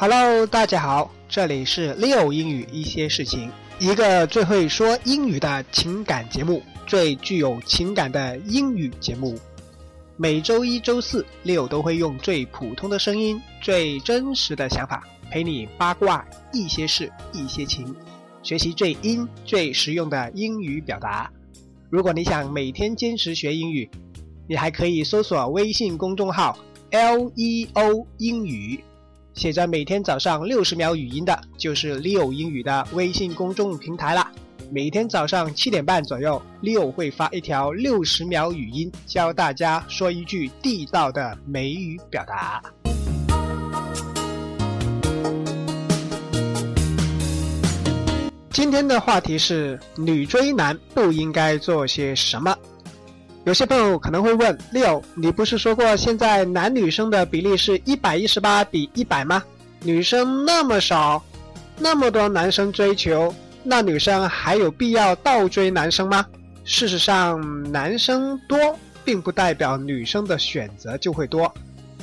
Hello，大家好，这里是 Leo 英语一些事情，一个最会说英语的情感节目，最具有情感的英语节目。每周一、周四，Leo 都会用最普通的声音、最真实的想法，陪你八卦一些事、一些情，学习最英、最实用的英语表达。如果你想每天坚持学英语，你还可以搜索微信公众号 “Leo 英语”。写着每天早上六十秒语音的，就是 Leo 英语的微信公众平台啦。每天早上七点半左右，Leo 会发一条六十秒语音，教大家说一句地道的美语表达。今天的话题是女追男不应该做些什么。有些朋友可能会问六，你不是说过现在男女生的比例是一百一十八比一百吗？女生那么少，那么多男生追求，那女生还有必要倒追男生吗？事实上，男生多并不代表女生的选择就会多，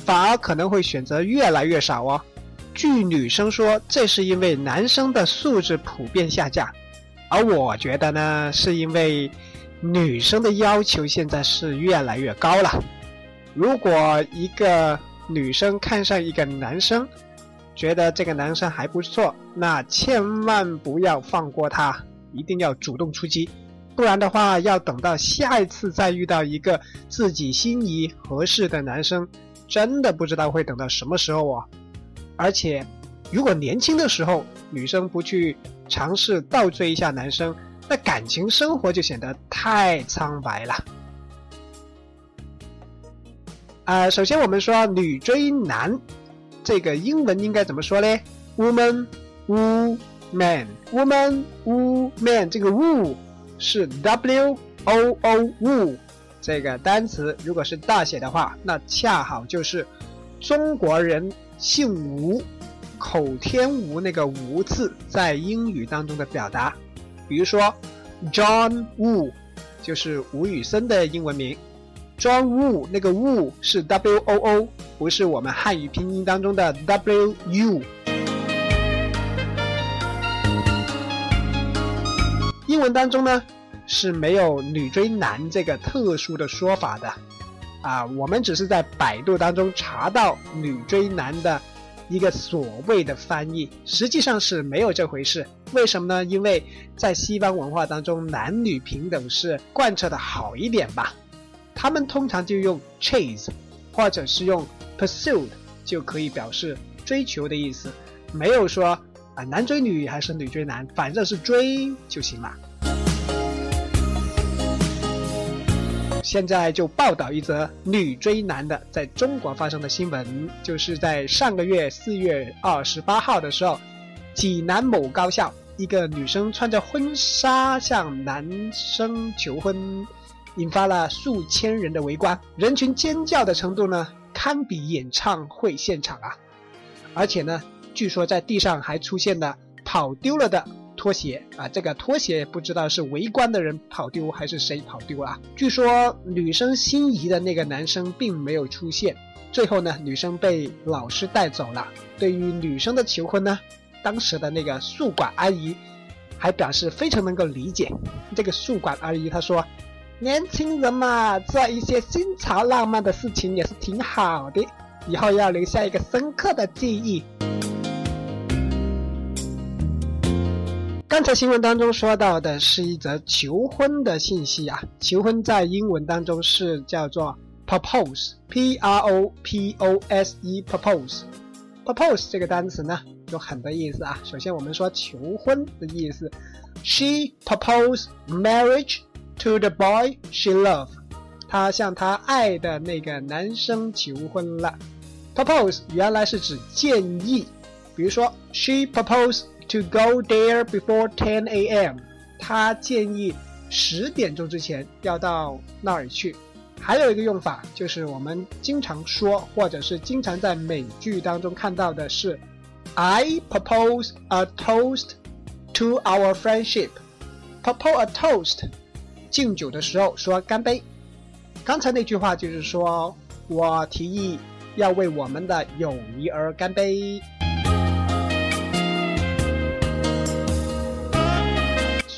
反而可能会选择越来越少哦。据女生说，这是因为男生的素质普遍下降，而我觉得呢，是因为。女生的要求现在是越来越高了。如果一个女生看上一个男生，觉得这个男生还不错，那千万不要放过他，一定要主动出击。不然的话，要等到下一次再遇到一个自己心仪合适的男生，真的不知道会等到什么时候啊！而且，如果年轻的时候女生不去尝试倒追一下男生，那感情生活就显得太苍白了。啊，首先我们说女追男，这个英文应该怎么说呢？Woman, woo, man, woman, woo, man。这个 woo 是 W O O woo 这个单词，如果是大写的话，那恰好就是中国人姓吴，口天吴那个吴字在英语当中的表达。比如说，John Wu 就是吴宇森的英文名。John Wu 那个 Wu 是 W O O，不是我们汉语拼音当中的 W U。英文当中呢是没有女追男这个特殊的说法的，啊，我们只是在百度当中查到女追男的。一个所谓的翻译，实际上是没有这回事。为什么呢？因为在西方文化当中，男女平等是贯彻的好一点吧。他们通常就用 chase，或者是用 pursued 就可以表示追求的意思，没有说啊男追女还是女追男，反正是追就行了。现在就报道一则女追男的在中国发生的新闻，就是在上个月四月二十八号的时候，济南某高校一个女生穿着婚纱向男生求婚，引发了数千人的围观，人群尖叫的程度呢，堪比演唱会现场啊！而且呢，据说在地上还出现了跑丢了的。拖鞋啊，这个拖鞋不知道是围观的人跑丢还是谁跑丢了。据说女生心仪的那个男生并没有出现，最后呢，女生被老师带走了。对于女生的求婚呢，当时的那个宿管阿姨还表示非常能够理解。这个宿管阿姨她说：“年轻人嘛，做一些新潮浪漫的事情也是挺好的，以后要留下一个深刻的记忆。”刚才新闻当中说到的是一则求婚的信息啊，求婚在英文当中是叫做 propose，p r o p o s e，propose，propose 这个单词呢有很多意思啊。首先我们说求婚的意思，she proposed marriage to the boy she loved，她向她爱的那个男生求婚了。propose 原来是指建议，比如说 she proposed。To go there before 10 a.m. 他建议十点钟之前要到那儿去。还有一个用法就是我们经常说，或者是经常在美剧当中看到的是，I propose a toast to our friendship. Propose a toast，敬酒的时候说干杯。刚才那句话就是说我提议要为我们的友谊而干杯。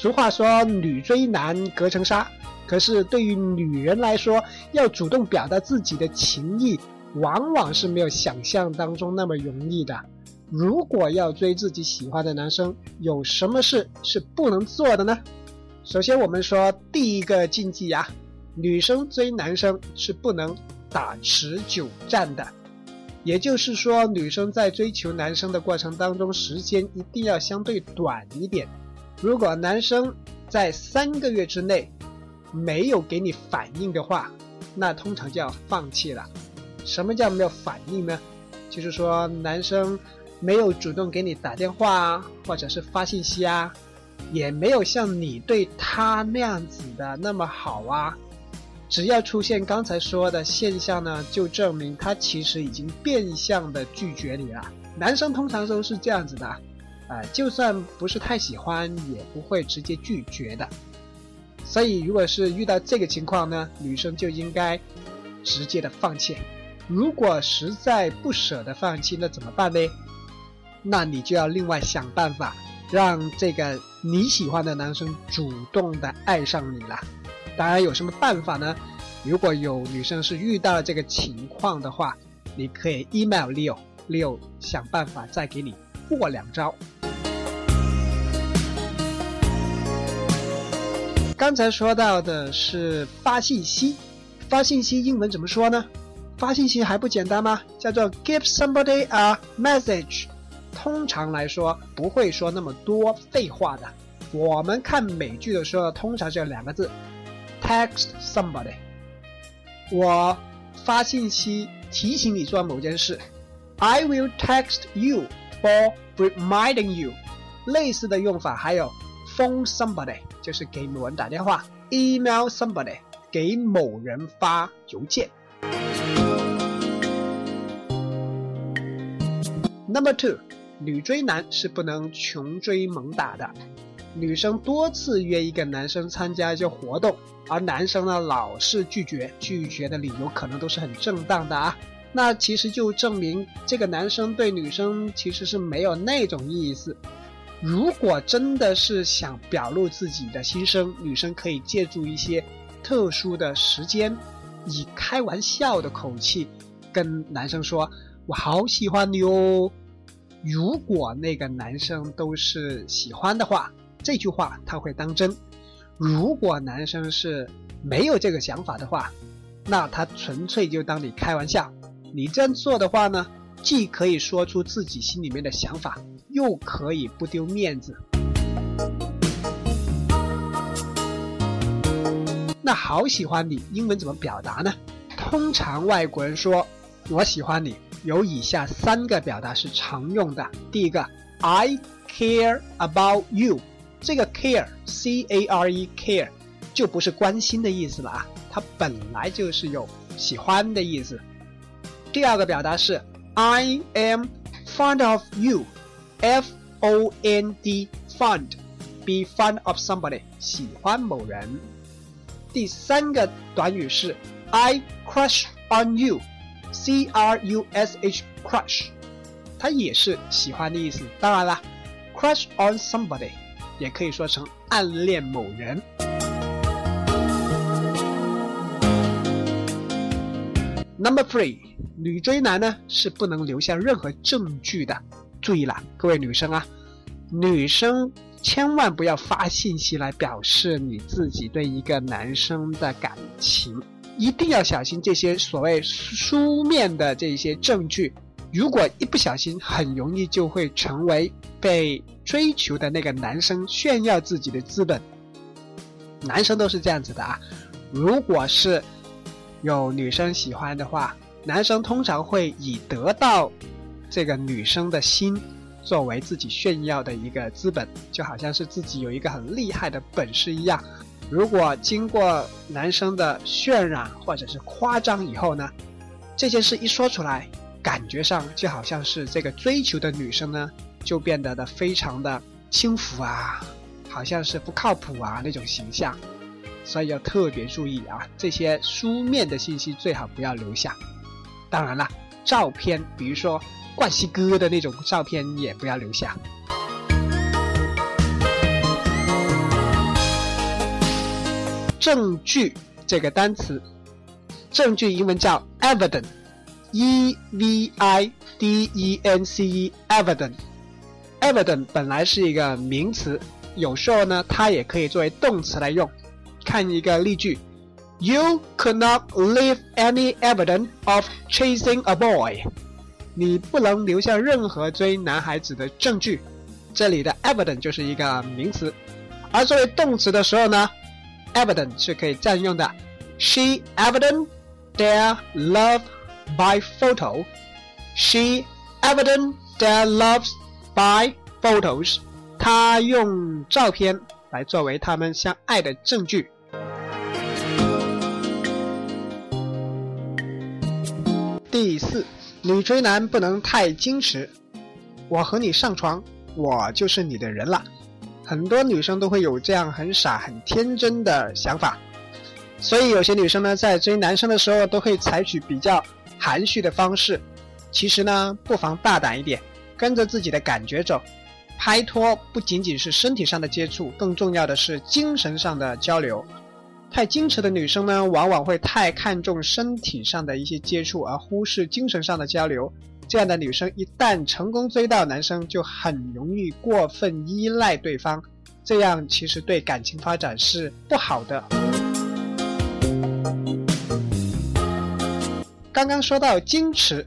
俗话说“女追男隔层纱”，可是对于女人来说，要主动表达自己的情意，往往是没有想象当中那么容易的。如果要追自己喜欢的男生，有什么事是不能做的呢？首先，我们说第一个禁忌呀，女生追男生是不能打持久战的。也就是说，女生在追求男生的过程当中，时间一定要相对短一点。如果男生在三个月之内没有给你反应的话，那通常就要放弃了。什么叫没有反应呢？就是说男生没有主动给你打电话啊，或者是发信息啊，也没有像你对他那样子的那么好啊。只要出现刚才说的现象呢，就证明他其实已经变相的拒绝你了。男生通常都是这样子的，啊，就算不是太喜欢，也不会直接拒绝的。所以，如果是遇到这个情况呢，女生就应该直接的放弃。如果实在不舍得放弃，那怎么办呢？那你就要另外想办法，让这个你喜欢的男生主动的爱上你了。当然有什么办法呢？如果有女生是遇到了这个情况的话，你可以 email Leo，Leo 想办法再给你过两招。刚才说到的是发信息，发信息英文怎么说呢？发信息还不简单吗？叫做 give somebody a message。通常来说不会说那么多废话的。我们看美剧的时候，通常是两个字。Text somebody，我发信息提醒你做某件事。I will text you for reminding you。类似的用法还有 phone somebody，就是给某人打电话；email somebody，给某人发邮件。Number two，女追男是不能穷追猛打的。女生多次约一个男生参加一些活动，而男生呢老是拒绝，拒绝的理由可能都是很正当的啊。那其实就证明这个男生对女生其实是没有那种意思。如果真的是想表露自己的心声，女生可以借助一些特殊的时间，以开玩笑的口气跟男生说：“我好喜欢你哦。”如果那个男生都是喜欢的话。这句话他会当真。如果男生是没有这个想法的话，那他纯粹就当你开玩笑。你这样做的话呢，既可以说出自己心里面的想法，又可以不丢面子。那好喜欢你，英文怎么表达呢？通常外国人说我喜欢你，有以下三个表达是常用的。第一个，I care about you。这个 care，c a r e care，就不是关心的意思了啊，它本来就是有喜欢的意思。第二个表达是 I am fond of you” you，f o n d，fond，be fond of somebody，喜欢某人。第三个短语是 I crush on you，c r u s h，crush，它也是喜欢的意思。当然了，crush on somebody。也可以说成暗恋某人。Number three，女追男呢是不能留下任何证据的。 注意了，各位女生啊，女生千万不要发信息来表示你自己对一个男生的感情，一定要小心这些所谓书面的这些证据。如果一不小心，很容易就会成为被追求的那个男生炫耀自己的资本。男生都是这样子的啊。如果是有女生喜欢的话，男生通常会以得到这个女生的心作为自己炫耀的一个资本，就好像是自己有一个很厉害的本事一样。如果经过男生的渲染或者是夸张以后呢，这件事一说出来。感觉上就好像是这个追求的女生呢，就变得的非常的轻浮啊，好像是不靠谱啊那种形象，所以要特别注意啊，这些书面的信息最好不要留下。当然了，照片，比如说冠希哥的那种照片也不要留下。证据这个单词，证据英文叫 evidence，e v i d e n c e，evidence，evidence 本来是一个名词，有时候呢它也可以作为动词来用。看一个例句：You could not leave any evidence of chasing a boy。你不能留下任何追男孩子的证据。这里的 evidence 就是一个名词，而作为动词的时候呢，evidence 是可以这样用的：She evident their love by photo. She evident their loves by photos. 她用照片来作为他们相爱的证据。第四，女追男不能太矜持。我和你上床。我就是你的人了，很多女生都会有这样很傻、很天真的想法，所以有些女生呢，在追男生的时候都会采取比较含蓄的方式。其实呢，不妨大胆一点，跟着自己的感觉走。拍拖不仅仅是身体上的接触，更重要的是精神上的交流。太矜持的女生呢，往往会太看重身体上的一些接触，而忽视精神上的交流。这样的女生一旦成功追到男生，就很容易过分依赖对方，这样其实对感情发展是不好的。刚刚说到矜持，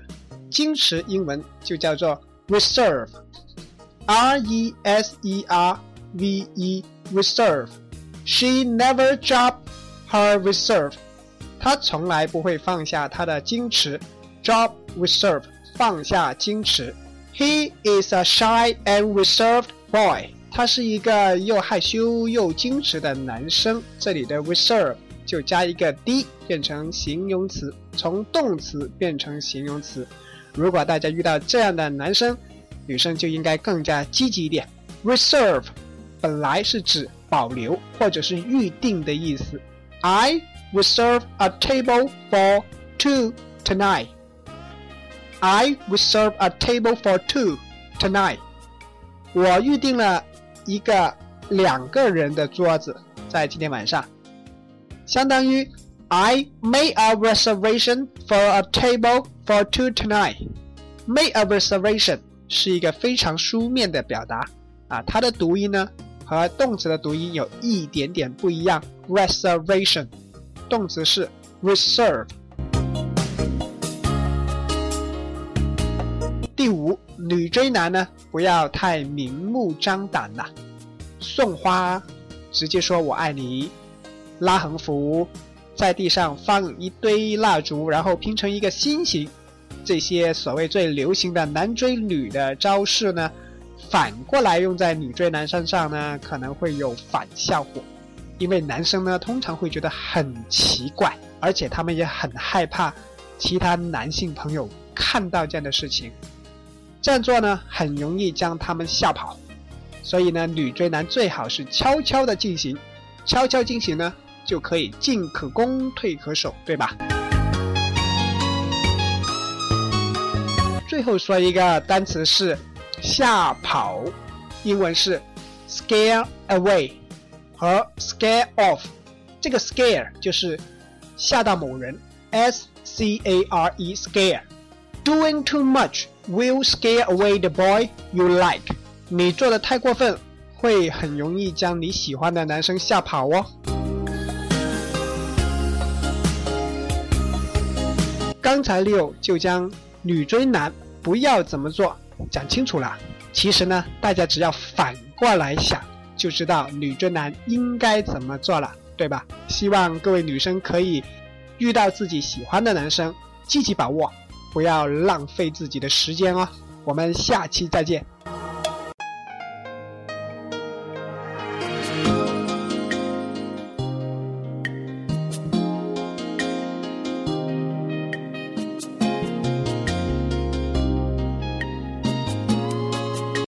矜持英文就叫做 reserve，r e s e r v e，reserve。She never drop her reserve，她从来不会放下她的矜持，drop reserve。放下矜持。He is a shy and reserved boy。他是一个又害羞又矜持的男生。这里的 reserve 就加一个 d，变成形容词，从动词变成形容词。如果大家遇到这样的男生，女生就应该更加积极一点。Reserve 本来是指保留或者是预定的意思。I reserve a table for two tonight. I reserve a table for two tonight. 我预定了一个两个人的桌子，在今天晚上，相当于 I made a reservation for a table for two tonight. Made a reservation 是一个非常书面的表达啊，它的读音呢 和动词的读音有一点点不一样。Reservation 动词是 reserve。第五，女追男呢，不要太明目张胆了，送花，直接说我爱你，拉横幅，在地上放一堆蜡烛，然后拼成一个心形，这些所谓最流行的男追女的招式呢，反过来用在女追男身上呢，可能会有反效果，因为男生呢通常会觉得很奇怪，而且他们也很害怕其他男性朋友看到这样的事情。这样做呢，很容易将他们吓跑，所以呢，女追男最好是悄悄的进行，悄悄进行呢，就可以进可攻，退可守，对吧？最后说一个单词是吓跑，英文是 scare away 和 scare off，这个 scare 就是吓到某人，s c a r e scare，doing too much。Will scare away the boy you like。你做的太过分，会很容易将你喜欢的男生吓跑哦。刚才六就将女追男不要怎么做讲清楚了。其实呢，大家只要反过来想，就知道女追男应该怎么做了，对吧？希望各位女生可以遇到自己喜欢的男生，积极把握。不要浪费自己的时间哦！我们下期再见。